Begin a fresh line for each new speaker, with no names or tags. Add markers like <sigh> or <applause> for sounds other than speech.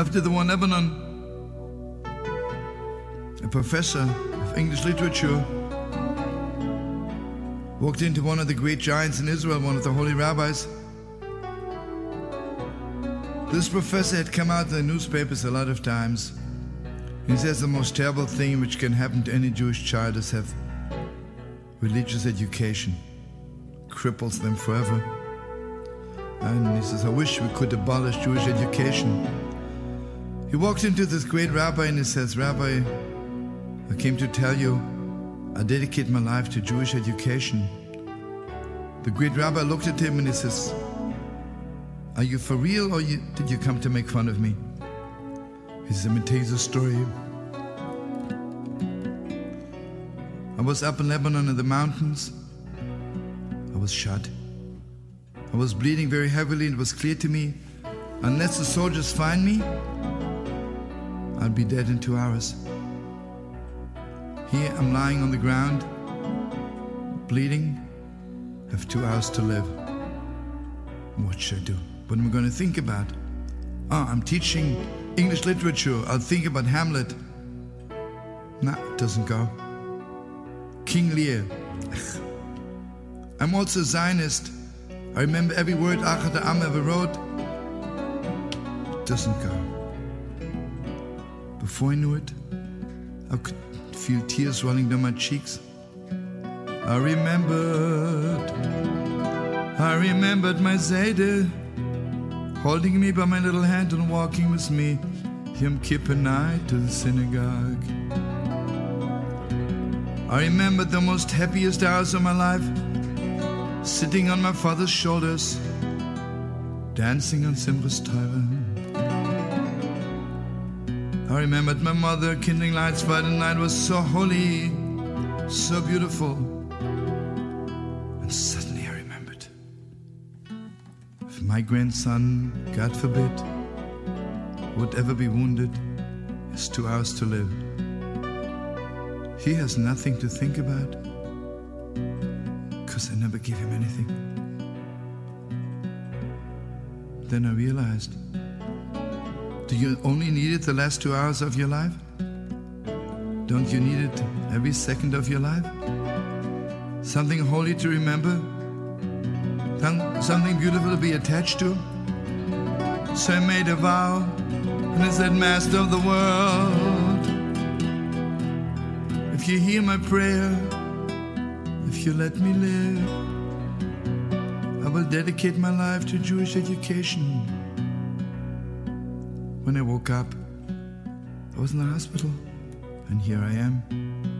After the in Lebanon, a professor of English literature walked into one of the great giants in Israel, one of the holy rabbis. This professor had come out in the newspapers a lot of times. He says the most terrible thing which can happen to any Jewish child is have religious education. Cripples them forever. And he says, I wish we could abolish Jewish education. He walked into this great rabbi and he says, Rabbi, I came to tell you I dedicate my life to Jewish education. The great rabbi looked at him and he says, Are you for real or you, did you come to make fun of me? He says, Let me tell you the story. I was up in Lebanon in the mountains. I was shot. I was bleeding very heavily, and it was clear to me unless the soldiers find me, I'll be dead in two hours. Here I'm lying on the ground, bleeding, have two hours to live. What should I do? What am I going to think about? Oh, I'm teaching English literature. I'll think about Hamlet. No, it doesn't go. King Lear. <laughs> I'm also a Zionist. I remember every word Achad Ha'am ever wrote. It doesn't go. Before I knew it, I could feel tears rolling down my cheeks. I remembered, I remembered my Zayde holding me by my little hand and walking with me Yom Kippur night to the synagogue. I remembered the most happiest hours of my life, sitting on my father's shoulders, dancing on Simchas Torah. I remembered my mother kindling lights by the night was so holy, so beautiful. And suddenly I remembered if my grandson, God forbid, would ever be wounded, has two hours to live. He has nothing to think about because I never gave him anything. Then I realized do you only need it the last two hours of your life? Don't you need it every second of your life? Something holy to remember? Something beautiful to be attached to? So I made a vow and I said, Master of the world, if you hear my prayer, if you let me live, I will dedicate my life to Jewish education. When I woke up, I was in the hospital, and here I am.